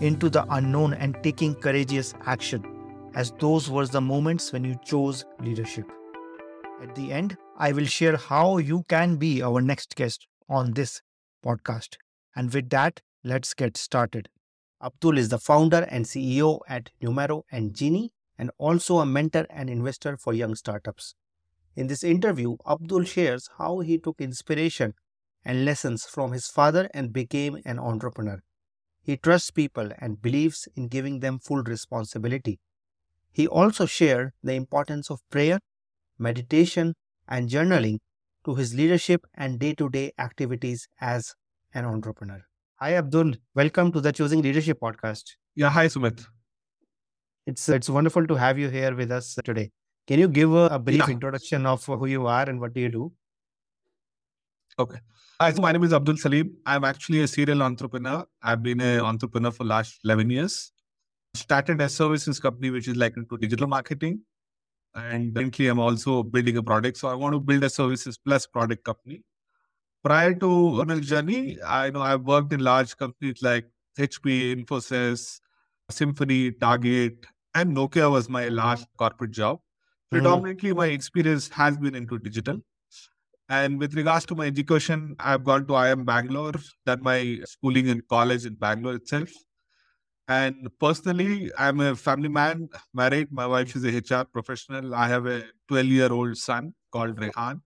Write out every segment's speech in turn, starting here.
into the unknown and taking courageous action, as those were the moments when you chose leadership. At the end, I will share how you can be our next guest on this podcast. And with that, let's get started. Abdul is the founder and CEO at Numero and Genie, and also a mentor and investor for young startups. In this interview, Abdul shares how he took inspiration and lessons from his father and became an entrepreneur. He trusts people and believes in giving them full responsibility. He also shared the importance of prayer, meditation, and journaling to his leadership and day to day activities as an entrepreneur. Hi, Abdul. Welcome to the Choosing Leadership podcast. Yeah, hi, Sumit. It's, it's wonderful to have you here with us today. Can you give a, a brief Yeah. introduction of who you are and what do you do? Okay. Hi, so my name is Abdul Salim. I'm actually a serial entrepreneur. I've been an entrepreneur for last 11 years. Started a services company, which is like into digital marketing. And currently, I'm also building a product. So I want to build a services plus product company. Prior to my journey, I know I've worked in large companies like HP, Infosys, Symphony, Target, and Nokia was my last corporate job. Mm-hmm. Predominantly, my experience has been into digital. And with regards to my education, I've gone to IIM Bangalore, done my schooling in college in Bangalore itself. And personally, I'm a family man, married. My wife is a HR professional. I have a 12 year old son called Rehan.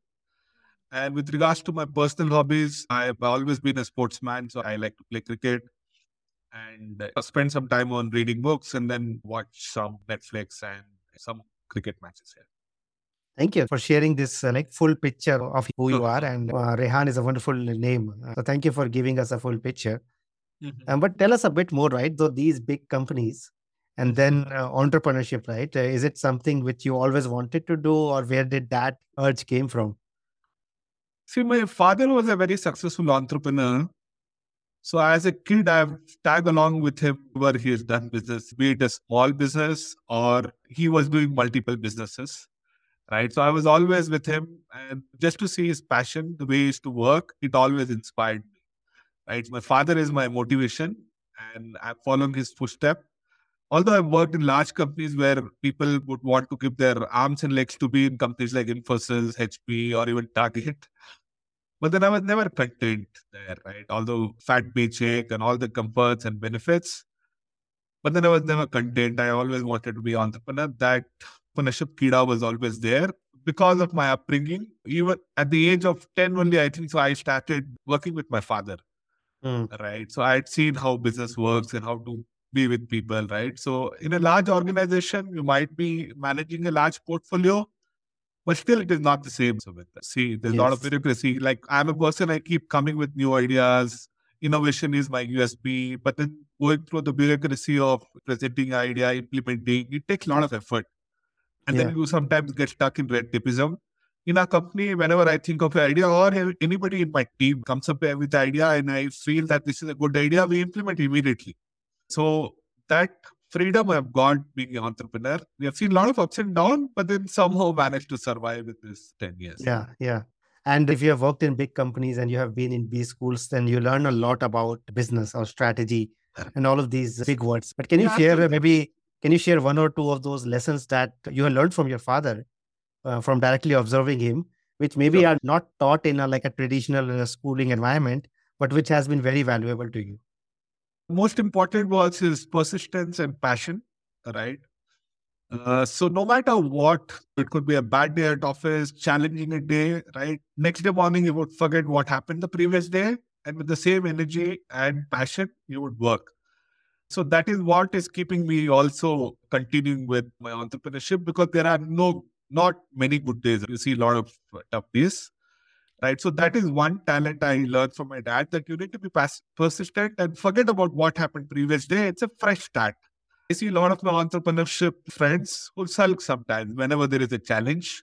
And with regards to my personal hobbies, I've always been a sportsman. So I like to play cricket and spend some time on reading books and then watch some Netflix and some cricket matches here. Thank you for sharing this uh, like full picture of who you are. And uh, Rehan is a wonderful name. Uh, so thank you for giving us a full picture. Mhm. Um, but tell us a bit more, right? Though these big companies and then uh, entrepreneurship, right? Uh, is it something which you always wanted to do, or where did that urge came from? See, my father was a very successful entrepreneur. So as a kid, I've tagged along with him where he has done business, be it a small business or he was doing multiple businesses. Right. So I was always with him and just to see his passion, the way he used to work, it always inspired me. Right. My father is my motivation and I'm following his footstep. Although I've worked in large companies where people would want to give their arms and legs to be in companies like Infosys, HP, or even Target. But then I was never content there, right? Although fat paycheck and all the comforts and benefits. But then I was never content. I always wanted to be an entrepreneur. That entrepreneurship kida was always there because of my upbringing. Even at the age of 10 only, I think so I started working with my father, Mm, right? So I had seen how business works and how to be with people, right? So in a large organization, you might be managing a large portfolio, but still it is not the same. So with see, there's a lot of bureaucracy. Like I'm a person, I keep coming with new ideas. Innovation is my USP, but then going through the bureaucracy of presenting idea, implementing, it takes a lot of effort. And then you sometimes get stuck in red tapeism. In our company, whenever I think of an idea or anybody in my team comes up with the idea and I feel that this is a good idea, we implement immediately. So that freedom I've got being an entrepreneur. We have seen a lot of ups and downs, but then somehow managed to survive in this 10 years. Yeah, yeah. And if you have worked in big companies and you have been in B schools, then you learn a lot about business or strategy and all of these big words. But can you Yeah, share maybe can you share one or two of those lessons that you have learned from your father uh, from directly observing him, which maybe Sure. are not taught in a like a traditional uh, schooling environment, but which has been very valuable to you? Most important was his persistence and passion, right? Uh, so no matter what, it could be a bad day at office, challenging a day, right? Next day morning, you would forget what happened the previous day, and with the same energy and passion, you would work. So that is what is keeping me also continuing with my entrepreneurship because there are no not many good days. You see a lot of uh, tough days, right? So that is one talent I learned from my dad that you need to be pas- persistent and forget about what happened previous day. It's a fresh start. I see a lot of my entrepreneurship friends who sulk sometimes whenever there is a challenge.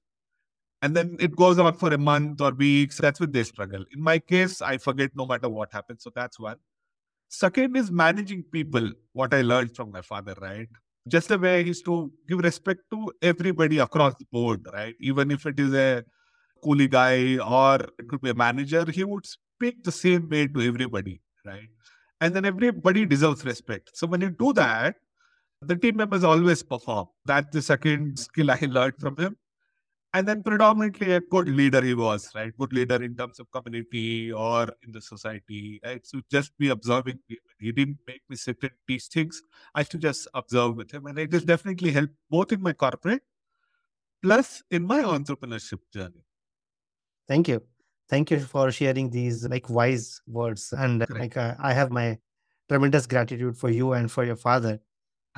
And then it goes on for a month or weeks. That's when they struggle. In my case, I forget no matter what happens. So that's one. Second is managing people, what I learned from my father, right? Just the way he used to give respect to everybody across the board, right? Even if it is a coolie guy or it could be a manager, he would speak the same way to everybody, right? And then everybody deserves respect. So when you do that, the team members always perform. That's the second skill I learned from him. And then predominantly a good leader he was, right? Good leader in terms of community or in the society, right? So just be observing people. He didn't make me sit and teach things. I used to just observe with him. And it has definitely helped both in my corporate plus in my entrepreneurship journey. Thank you. Thank you for sharing these like wise words. And Correct. like uh, I have my tremendous gratitude for you and for your father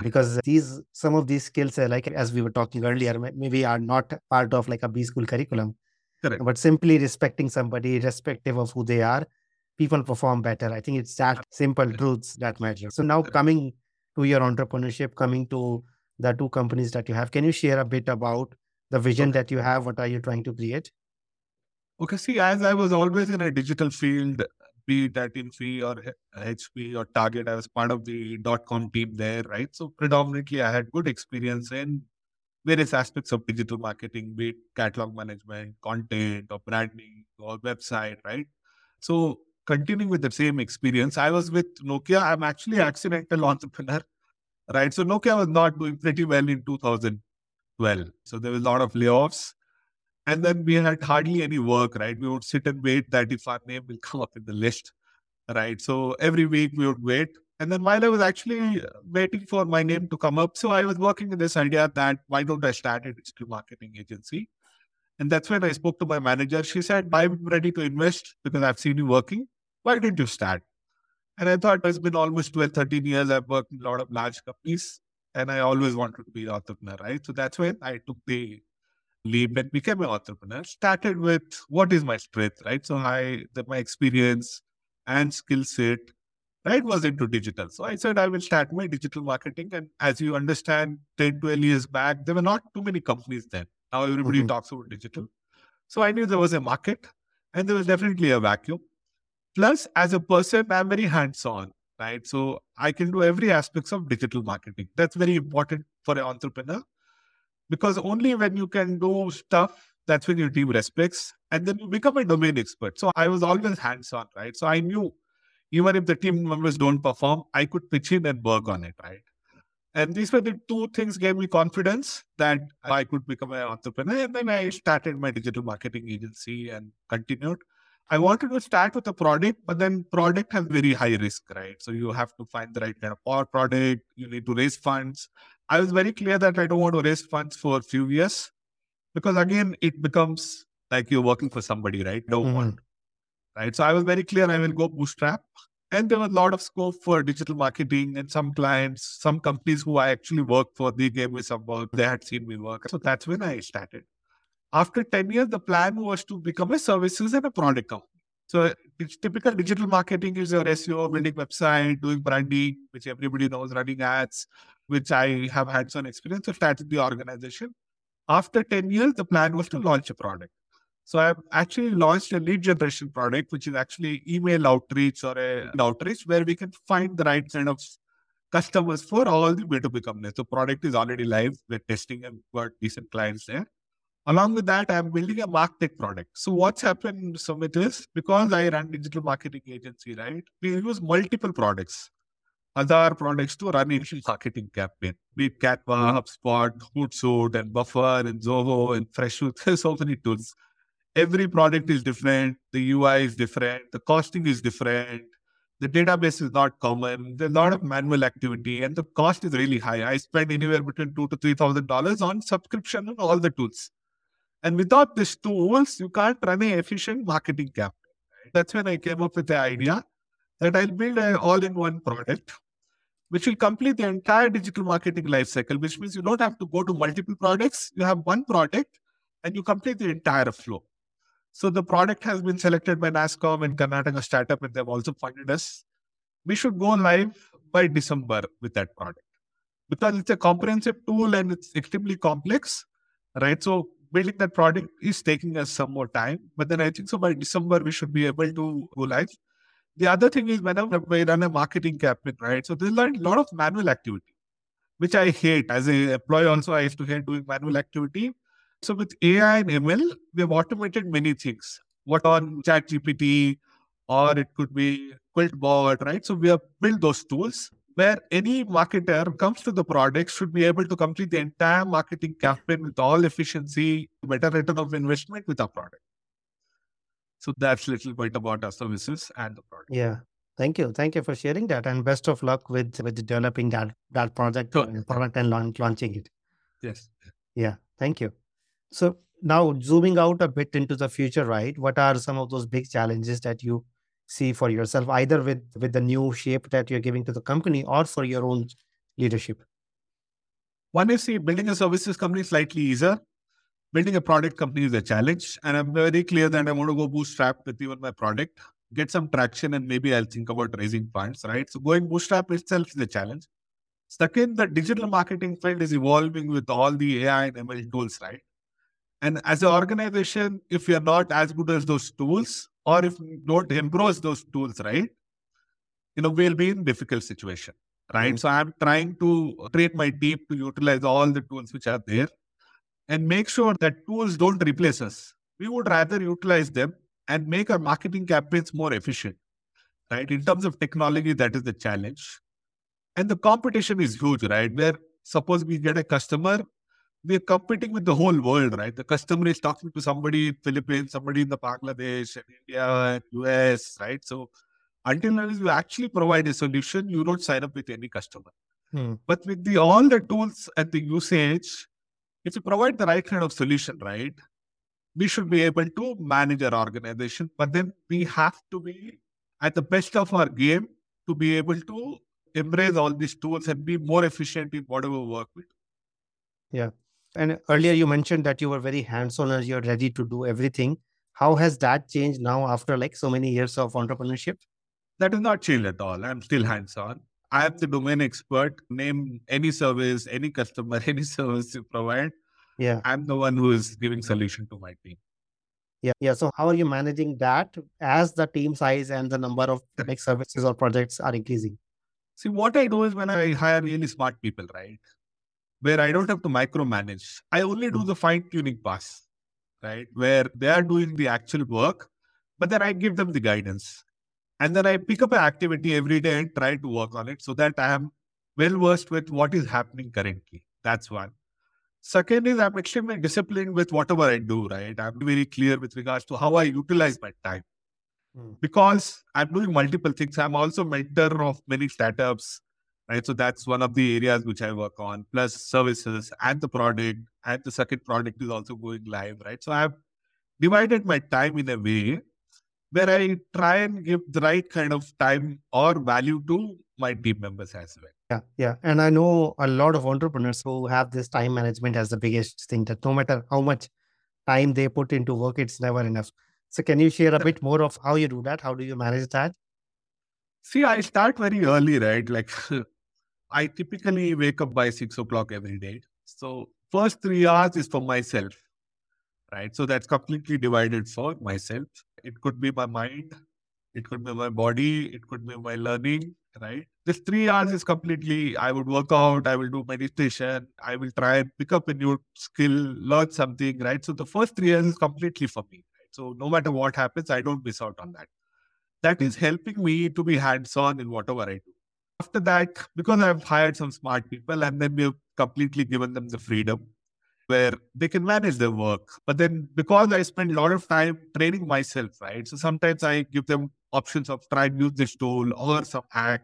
because these some of these skills uh, like as we were talking earlier maybe are not part of like a b school curriculum Correct. but simply respecting somebody irrespective of who they are people perform better. I think it's that simple truths that matter. So now coming to your entrepreneurship coming to the two companies that you have can you share a bit about the vision Okay. that you have? What are you trying to create? Okay, see, as I was always in a digital field, be it at Infy or HP or Target, I was part of the dot com team there, right? So predominantly, I had good experience in various aspects of digital marketing, be it catalog management, content, or branding, or website, right? So continuing with the same experience, I was with Nokia. I'm actually accidental entrepreneur, right? So Nokia was not doing pretty well in 2012. So there was a lot of layoffs. And then we had hardly any work, right? We would sit and wait that if our name will come up in the list, right? So every week we would wait. And then while I was actually uh, waiting for my name to come up, so I was working with this idea that why don't I start a digital marketing agency? And that's when I spoke to my manager. She said, I'm ready to invest because I've seen you working. Why didn't you start? And I thought it's been almost 12, 13 years. I've worked in a lot of large companies and I always wanted to be an entrepreneur, right? So that's when I took the leap and became an entrepreneur. Started with what is my strength, right? So I, the, my experience and skill set, right, was into digital. So I said I will start my digital marketing. And as you understand, 10, 12 years back, there were not too many companies then. Now everybody Mhm. talks about digital. So I knew there was a market and there was definitely a vacuum. Plus, as a person, I'm very hands-on, right? So I can do every aspects of digital marketing. That's very important for an entrepreneur because only when you can do stuff, that's when your team respects and then you become a domain expert. So I was always hands-on, right? So I knew even if the team members don't perform, I could pitch in and work on it, right? And these were the two things gave me confidence that I could become an entrepreneur. And then I started my digital marketing agency and continued. I wanted to start with a product, but then product has very high risk, right? So you have to find the right kind of product. You need to raise funds. I was very clear that I don't want to raise funds for a few years because again, it becomes like you're working for somebody, right? Don't Mhm. want, right? So I was very clear I will go bootstrap. And there was a lot of scope for digital marketing and some clients, some companies who I actually worked for, they gave me some work. They had seen me work. So that's when I started. After 10 years, the plan was to become a services and a product company. So typical digital marketing is your SEO, building website, doing branding, which everybody knows, running ads, which I have hands-on experience. So started the organization. After 10 years, the plan was to launch a product. So I've actually launched a lead generation product, which is actually email outreach or a outreach where we can find the right kind of customers for all the B2B companies. The product is already live. We're testing and got decent clients there. Along with that, I'm building a market product. So what's happened, Sumit, is because I run digital marketing agency, right? We use multiple products, other products to run initial marketing campaign. Be it Canva, HubSpot, Hootsuite, and Buffer, and Zoho, and Freshworks. So many tools. Every product is different. The UI is different. The costing is different. The database is not common. There's a lot of manual activity, and the cost is really high. I spend anywhere between two to three thousand dollars on subscription on all the tools. And without these tools, you can't run an efficient marketing campaign. That's when I came up with the idea that I'll build an all-in-one product which will complete the entire digital marketing lifecycle, which means you don't have to go to multiple products. You have one product and you complete the entire flow. So the product has been selected by NASSCOM and Karnataka Startup, and they've also funded us. We should go live by December with that product because it's a comprehensive tool and it's extremely complex, right? So building that product is taking us some more time. But then I think so by December, we should be able to go live. The other thing is whenever we run a marketing campaign, right? So there's a lot of manual activity, which I hate. As an employee also, I used to hate doing manual activity. So with AI and ML, we have automated many things. What on ChatGPT, or it could be QuillBot, right? So we have built those tools where any marketer comes to the product should be able to complete the entire marketing campaign with all efficiency, better return of investment with our product. So that's a little bit about our services and the product. Yeah. Thank you. Thank you for sharing that. And best of luck with, with developing that, that project, Sure. product and launch, launching it. Yes. Yeah. Thank you. So now zooming out a bit into the future, right? What are some of those big challenges that you see for yourself, either with with the new shape that you're giving to the company or for your own leadership? One is see, building a services company is slightly easier. Building a product company is a challenge. And I'm very clear that I want to go bootstrap with even my product, get some traction, and maybe I'll think about raising funds, right? So going bootstrap itself is a challenge. Second, the digital marketing field is evolving with all the AI and ML tools, right? And as an organization, if you're not as good as those tools, or if you don't embrace those tools, right, you know, we'll be in difficult situation, right? Mm. So I'm trying to train my team to utilize all the tools which are there and make sure that tools don't replace us. We would rather utilize them and make our marketing campaigns more efficient, right? In terms of technology, that is the challenge. And the competition is huge, right? Where suppose we get a customer, we're competing with the whole world, right? The customer is talking to somebody in Philippines, somebody in the Bangladesh, and India, and US, right? So until unless you actually provide a solution, you don't sign up with any customer. Hmm. But with the all the tools and the usage, if you provide the right kind of solution, right, we should be able to manage our organization. But then we have to be at the best of our game to be able to embrace all these tools and be more efficient in whatever work we do. And earlier you mentioned that you were very hands-on and you're ready to do everything. How has that changed now after like so many years of entrepreneurship? That is not changed at all. I'm still hands-on. I am the domain expert. Name any service, any customer, any service you provide. Yeah. I'm the one who is giving solution to my team. Yeah. Yeah. So how are you managing that as the team size and the number of like services or projects are increasing? See, what I do is when I hire really smart people, right? Where I don't have to micromanage. I only do the fine tuning pass, right? Where they are doing the actual work, but then I give them the guidance. And then I pick up an activity every day and try to work on it so that I am well versed with what is happening currently. That's one. Second is I'm extremely disciplined with whatever I do, right? I'm very clear with regards to how I utilize my time Mm. because I'm doing multiple things. I'm also mentor of many startups, right? So that's one of the areas which I work on, plus services and the product, and the second product is also going live, right? So I've divided my time in a way where I try and give the right kind of time or value to my team members as well. Yeah, yeah. And I know a lot of entrepreneurs who have this time management as the biggest thing that no matter how much time they put into work, it's never enough. So can you share a bit more of how you do that? How do you manage that? See, I start very early, right? Like I typically wake up by six o'clock every day. So first three hours is for myself, right? So that's completely divided for myself. It could be my mind, it could be my body, it could be my learning, right? This three hours is completely, I would work out, I will do meditation, I will try and pick up a new skill, learn something, right? So the first three hours is completely for me. Right? So no matter what happens, I don't miss out on that. That is helping me to be hands-on in whatever I do. After that, because I've hired some smart people and then we've completely given them the freedom where they can manage their work. But then because I spend a lot of time training myself, right? So sometimes I give them options of try and use this tool or some hack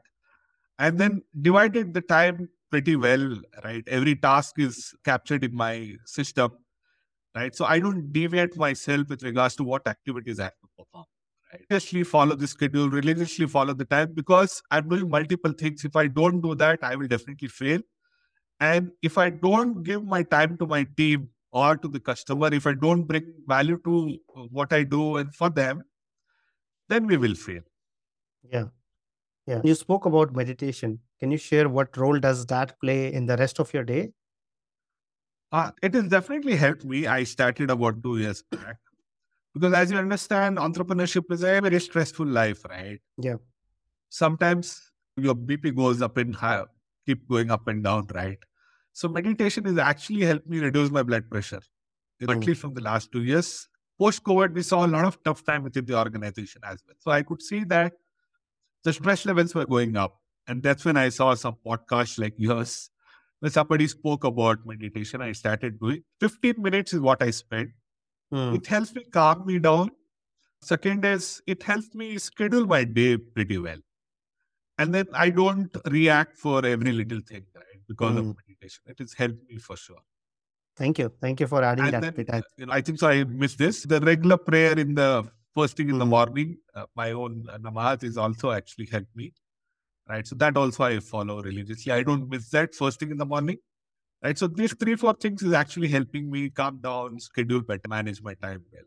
and then divided the time pretty well, right? Every task is captured in my system, right? So I don't deviate myself with regards to what activities I have to perform. Right? Religiously follow the schedule, religiously follow the time because I'm doing multiple things. If I don't do that, I will definitely fail. And if I don't give my time to my team or to the customer, if I don't bring value to what I do and for them, then we will fail. Yeah. Yeah. You spoke about meditation. Can you share what role does that play in the rest of your day? Uh, it has definitely helped me. I started about two years back. Because as you understand, entrepreneurship is a very stressful life, right? Yeah. Sometimes your BP goes up and high, keep going up and down, right? So meditation has actually helped me reduce my blood pressure. Mm. At least from the last two years. Post COVID, we saw a lot of tough time within the organization as well. So I could see that the stress levels were going up. And that's when I saw some podcasts like yours, where somebody spoke about meditation. I started doing 15 minutes is what I spent. Hmm. It helps me calm me down. Second is it helps me schedule my day pretty well. And then I don't react for every little thing, right? Because of Mm. meditation. It has helped me for sure. Thank you. Thank you for adding And that then, bit. I- you know, I think so. I missed this. The regular prayer in the first thing in the Mm. morning, uh, my own uh, namaz is also actually helped me, right? So that also I follow religiously. I don't miss that first thing in the morning, right? So these three, four things is actually helping me calm down, schedule better, manage my time well.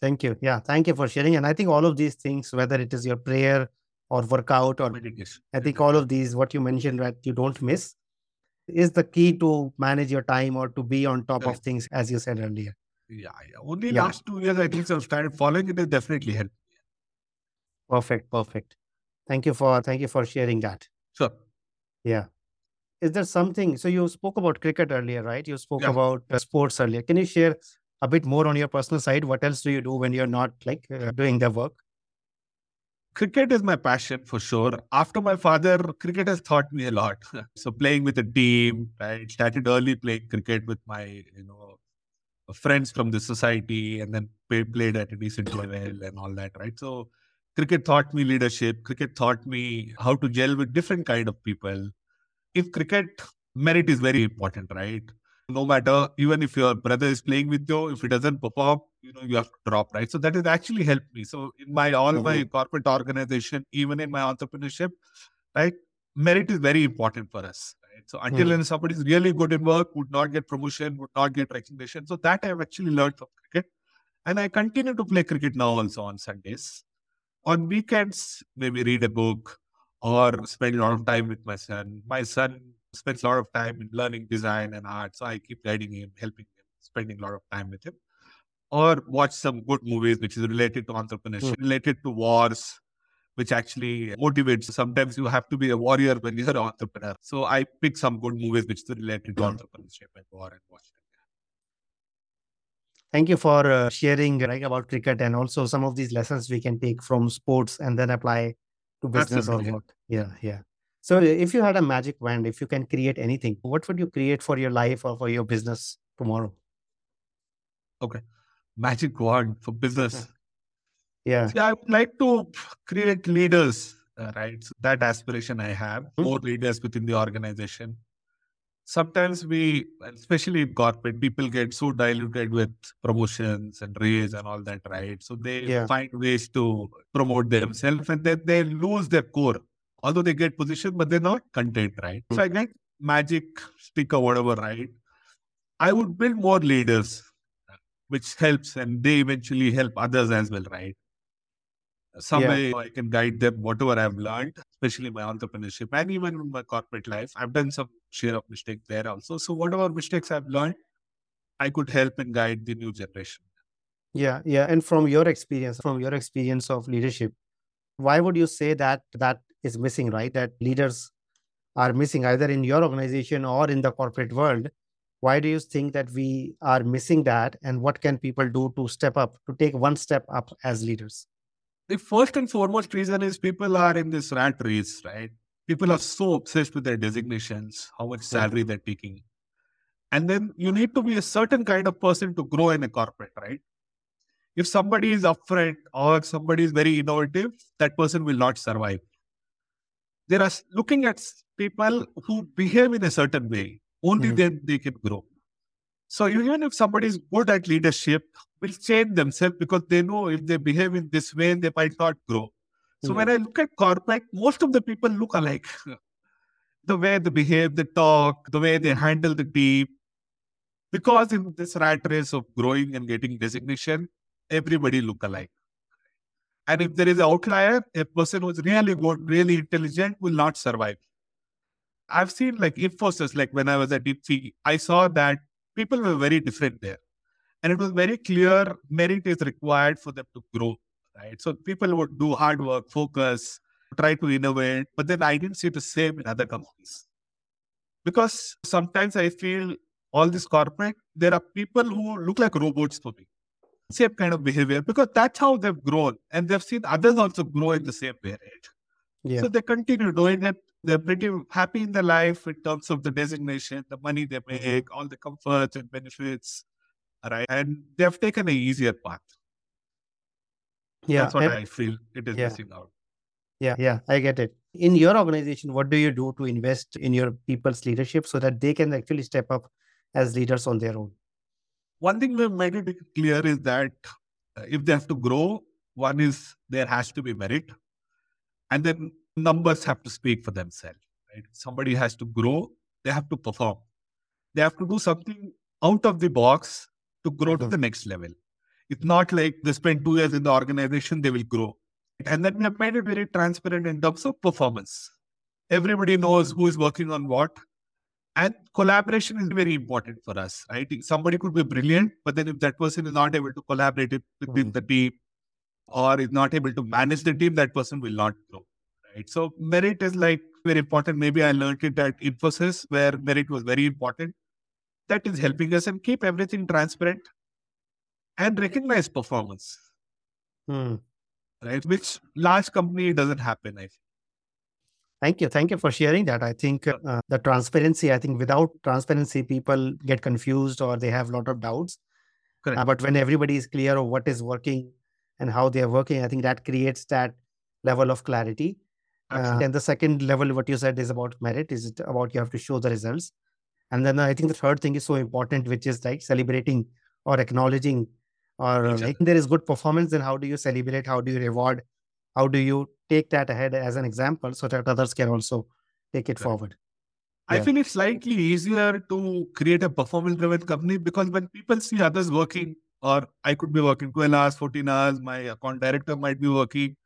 Thank you. Yeah. Thank you for sharing. And I think all of these things, whether it is your prayer or workout or Meditation. I think all of these, what you mentioned that you don't miss, is the key to manage your time or to be on top of things, as you said earlier. Yeah, yeah. Only Yeah. last two years I think I've started following it has definitely helped. Perfect. Perfect. Thank you for thank you for sharing that. Sure. Yeah. Is there something? So you spoke about cricket earlier, right? You spoke Yeah. about uh, sports earlier. Can you share a bit more on your personal side? What else do you do when you're not like uh, doing the work? cricket is my passion for sure. After my father, cricket has taught me a lot. so playing with a team, I started early playing cricket with my, you know, friends from the society and then play, played at a decent level and all that, right? So cricket taught me leadership. Cricket taught me how to gel with different kind of people. In cricket, merit is very important, right? No matter, even if your brother is playing with you, if he doesn't perform, you know, you have to drop, right? So that has actually helped me. So in my all my corporate organization, even in my entrepreneurship, right, merit is very important for us. Right? So until Mm. and somebody is really good in work, would not get promotion, would not get recognition. So that I've actually learned from cricket, and I continue to play cricket now also on Sundays. On weekends, maybe read a book or spend a lot of time with my son. My son spends a lot of time in learning design and art, so I keep guiding him, helping him, spending a lot of time with him. Or watch some good movies which is related to entrepreneurship, related to wars, which actually motivates. Sometimes you have to be a warrior when you're an entrepreneur. So I pick some good movies which are related to entrepreneurship and war and watch them. Thank you for uh, sharing right about cricket and also some of these lessons we can take from sports and then apply to business Absolutely. or work. Yeah, yeah. So if you had a magic wand, if you can create anything, what would you create for your life or for your business tomorrow? Okay. Magic wand for business. Yeah. Yeah, I would like to create leaders, uh, right? So that aspiration I have, Hmm. more leaders within the organization. Sometimes we, especially in corporate, people get so diluted with promotions and raise and all that, right? So they Yeah. find ways to promote themselves and then they lose their core. Although they get position, but they're not content, right? So I get magic stick or whatever, right? I would build more leaders, which helps and they eventually help others as well, right? Some Yeah. way I can guide them, whatever I've learned, especially my entrepreneurship and even in my corporate life. I've done some share of mistakes there also. So whatever mistakes I've learned, I could help and guide the new generation. Yeah, yeah. And from your experience, from your experience of leadership, why would you say that that is missing, right? That leaders are missing either in your organization or in the corporate world. Why do you think that we are missing that? And what can people do to step up, to take one step up as leaders? The first and foremost reason is people are in this rat race, right? People are so obsessed with their designations, how much salary they're taking. And then you need to be a certain kind of person to grow in a corporate, right? If somebody is upfront or somebody is very innovative, that person will not survive. They are looking at people who behave in a certain way. Only Mhm. then they can grow. So even if somebody is good at leadership, will change themselves because they know if they behave in this way, they might not grow. So hmm. when I look at corporate, most of the people look alike. the way they behave, they talk, the way they handle the team. Because in this rat race of growing and getting designation, everybody look alike. And if there is an outlier, a person who's really good, really intelligent will not survive. I've seen like Infosys, like when I was at Infy, I saw that people were very different there. And it was very clear merit is required for them to grow, right? So people would do hard work, focus, try to innovate, but then I didn't see the same in other companies. Because sometimes I feel all this corporate, there are people who look like robots for me. Same kind of behavior, because that's how they've grown. And they've seen others also grow in the same way, right? Yeah. So they continue doing it. They're pretty happy in their life in terms of the designation, the money they make, all the comforts and benefits, right? And they've taken an easier path. Yeah. That's what and- I feel it is Yeah. missing out. Yeah, yeah, I get it. In your organization, what do you do to invest in your people's leadership so that they can actually step up as leaders on their own? One thing we've made it clear is that uh, if they have to grow, one is there has to be merit, and then numbers have to speak for themselves. Right? Somebody has to grow, they have to perform. They have to do something out of the box to grow to the next level. It's not like they spend two years in the organization, they will grow. And then we have made it very transparent in terms of performance. Everybody knows who is working on what. And collaboration is very important for us, right? Somebody could be brilliant, but then if that person is not able to collaborate it within Mhm. the team or is not able to manage the team, that person will not grow, right? So merit is like very important. Maybe I learned it at Infosys where merit was very important. That is helping us and keep everything transparent and recognize performance, Hmm. right? Which large company doesn't happen, I think. Thank you. Thank you for sharing that. I think uh, the transparency, I think without transparency, people get confused or they have a lot of doubts. Correct. Uh, but when everybody is clear of what is working and how they are working, I think that creates that level of clarity. Uh, and the second level, what you said is about merit, is it about you have to show the results. And then I think the third thing is so important, which is like celebrating or acknowledging or like there is good performance, then how do you celebrate? How do you reward? How do you take that ahead as an example so that others can also take it forward? I Yeah. feel it's slightly easier to create a performance driven company because when people see others working, or I could be working 12 hours, 14 hours, my account director might be working.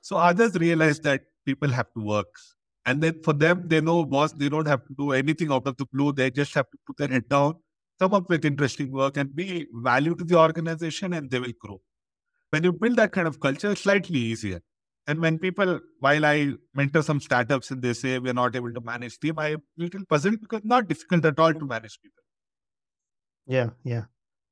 So others realize that people have to work. And then for them, they know, boss, they don't have to do anything out of the blue. They just have to put their head down, come up with interesting work, and be value to the organization, and they will grow. When you build that kind of culture, it's slightly easier. And when people, while I mentor some startups and they say we're not able to manage team, I'm a little puzzled because not difficult at all to manage people. Yeah, yeah.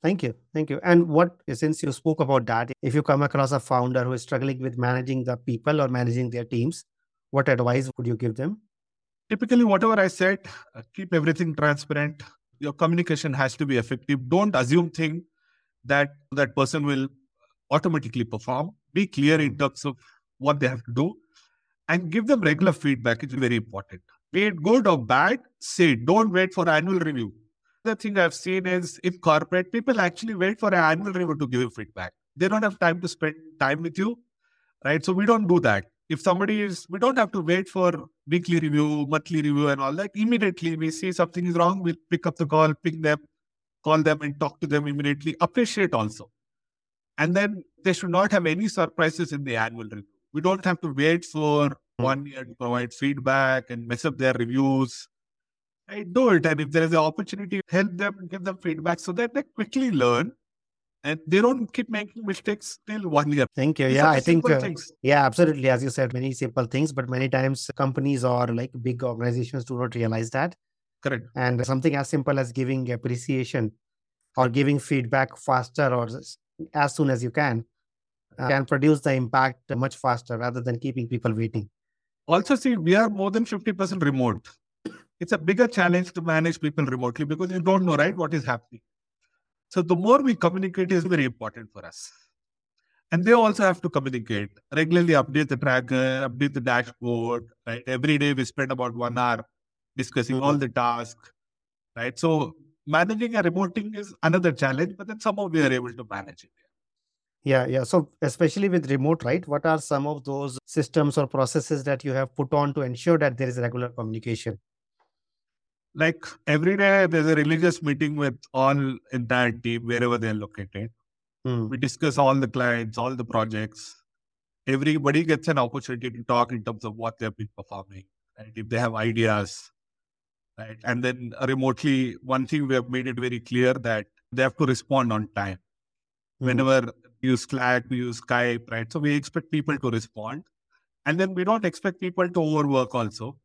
Thank you. Thank you. And what, since you spoke about that, if you come across a founder who is struggling with managing the people or managing their teams, what advice would you give them? Typically, whatever I said, uh, keep everything transparent. Your communication has to be effective. Don't assume thing that that person will automatically perform. Be clear in mm-hmm. terms of what they have to do and give them regular feedback. It's very important. Be it good or bad, say it. Don't wait for annual review. The thing I've seen is in corporate, people actually wait for an annual review to give you feedback. They don't have time to spend time with you, right? So we don't do that. If somebody is, we don't have to wait for weekly review, monthly review, and all that. Immediately, we see something is wrong, we'll pick up the call, ping them, call them, and talk to them immediately. Appreciate also. And then they should not have any surprises in the annual review. We don't have to wait for hmm. one year to provide feedback and mess up their reviews. I do it. And if there is an opportunity, help them, give them feedback so that they quickly learn and they don't keep making mistakes till one year. Thank you. These Yeah, I think uh. Yeah, absolutely. As you said, many simple things, but many times companies or like big organizations do not realize that. Correct. And something as simple as giving appreciation or giving feedback faster or as soon as you can uh, can produce the impact much faster rather than keeping people waiting. Also, see, we are more than 50% remote. It's a bigger challenge to manage people remotely because you don't know, right, what is happening. So the more we communicate is very important for us. And they also have to communicate, regularly update the tracker, uh, update the dashboard, right? Every day we spend about one hour discussing mm-hmm. all the tasks, right? So managing a remote team is another challenge, but then somehow we are able to manage it. Yeah, yeah. So, especially with remote, right? What are some of those systems or processes that you have put on to ensure that there is regular communication? Like every day, there's a religious meeting with all entire team wherever they're located. Hmm. We discuss all the clients, all the projects. Everybody gets an opportunity to talk in terms of what they've been performing, right? If they have ideas, right? And then remotely, one thing we have made it very clear that they have to respond on time. Hmm. Whenever we use Slack, we use Skype, right? So we expect people to respond. And then we don't expect people to overwork also,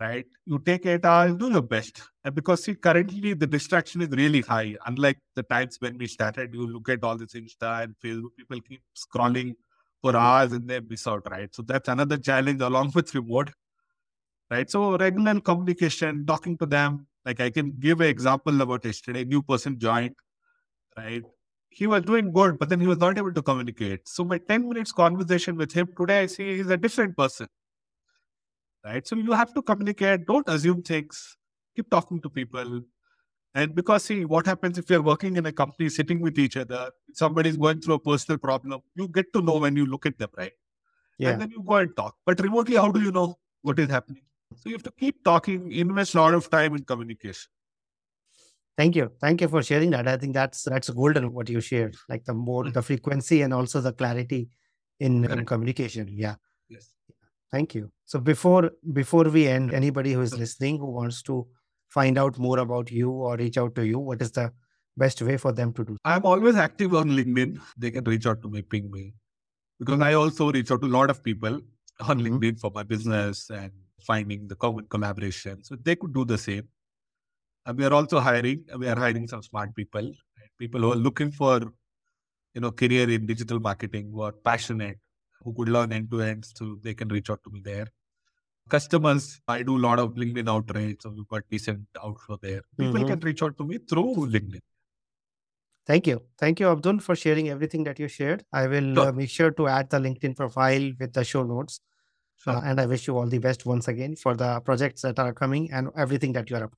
right? You take eight hours, do your best. And because see, currently the distraction is really high. Unlike the times when we started, you look at all this Insta and Facebook, people keep scrolling for hours and they miss out, right? So that's another challenge along with remote, right? So regular communication, talking to them. Like I can give an example about yesterday, new person joined, right? He was doing good, but then he was not able to communicate. So my 10 minutes conversation with him today, I see he's a different person. Right. So you have to communicate, don't assume things, keep talking to people. And because see what happens if you're working in a company sitting with each other, somebody's going through a personal problem, you get to know when you look at them, right? Yeah. And then you go and talk. But remotely, how do you know what is happening? So you have to keep talking, invest a lot of time in communication. Thank you. Thank you for sharing that. I think that's that's golden what you shared. Like the more Mm. the frequency and also the clarity in, in communication. Yeah. Thank you. So before before we end, anybody who is listening who wants to find out more about you or reach out to you, what is the best way for them to do? I'm always active on LinkedIn. They can reach out to me, ping me. Because I also reach out to a lot of people on Mhm. LinkedIn for my business and finding the common collaboration. So they could do the same. And we are also hiring. We are hiring some smart people, people who are looking for, you know, career in digital marketing, who are passionate, who could learn end to end. So they can reach out to me there. Customers, I do a lot of LinkedIn outreach. So we've got decent outflow there. People Mhm. can reach out to me through LinkedIn. Thank you. Thank you, Abdul, for sharing everything that you shared. I will Sure. uh, make sure to add the LinkedIn profile with the show notes. Sure. Uh, and I wish you all the best once again for the projects that are coming and everything that you are up.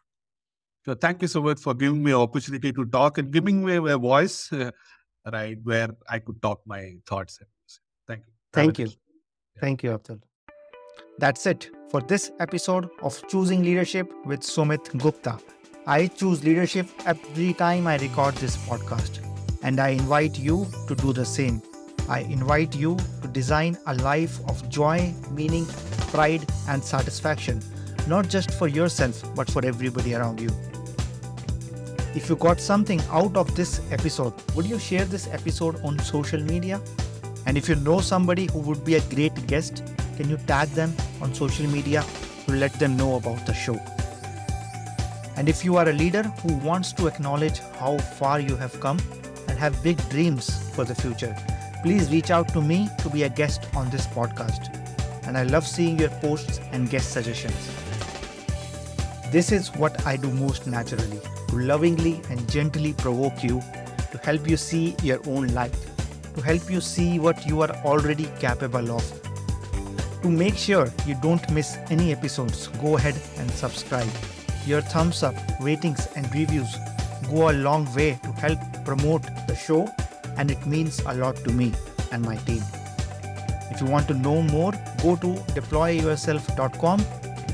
So thank you so much for giving me an opportunity to talk and giving me a voice, uh, right, where I could talk my thoughts. Thank you. Thank you. Yeah. Thank you, Abdul. That's it for this episode of Choosing Leadership with Sumit Gupta. I choose leadership every time I record this podcast, and I invite you to do the same. I invite you to design a life of joy, meaning, pride, and satisfaction, not just for yourself, but for everybody around you. If you got something out of this episode, would you share this episode on social media? And if you know somebody who would be a great guest, can you tag them on social media to let them know about the show? And if you are a leader who wants to acknowledge how far you have come and have big dreams for the future, please reach out to me to be a guest on this podcast. And I love seeing your posts and guest suggestions. This is what I do most naturally to lovingly and gently provoke you, to help you see your own light, to help you see what you are already capable of. To make sure you don't miss any episodes, go ahead and subscribe. Your thumbs up, ratings, and reviews go a long way to help promote the show, and it means a lot to me and my team. If you want to know more, go to deployyourself.com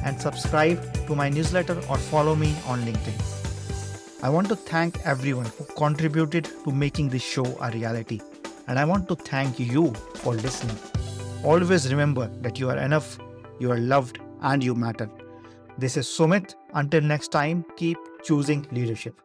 and subscribe to my newsletter or follow me on LinkedIn. I want to thank everyone who contributed to making this show a reality, and I want to thank you for listening. Always remember that you are enough, you are loved, and you matter. This is Sumit. Until next time, keep choosing leadership.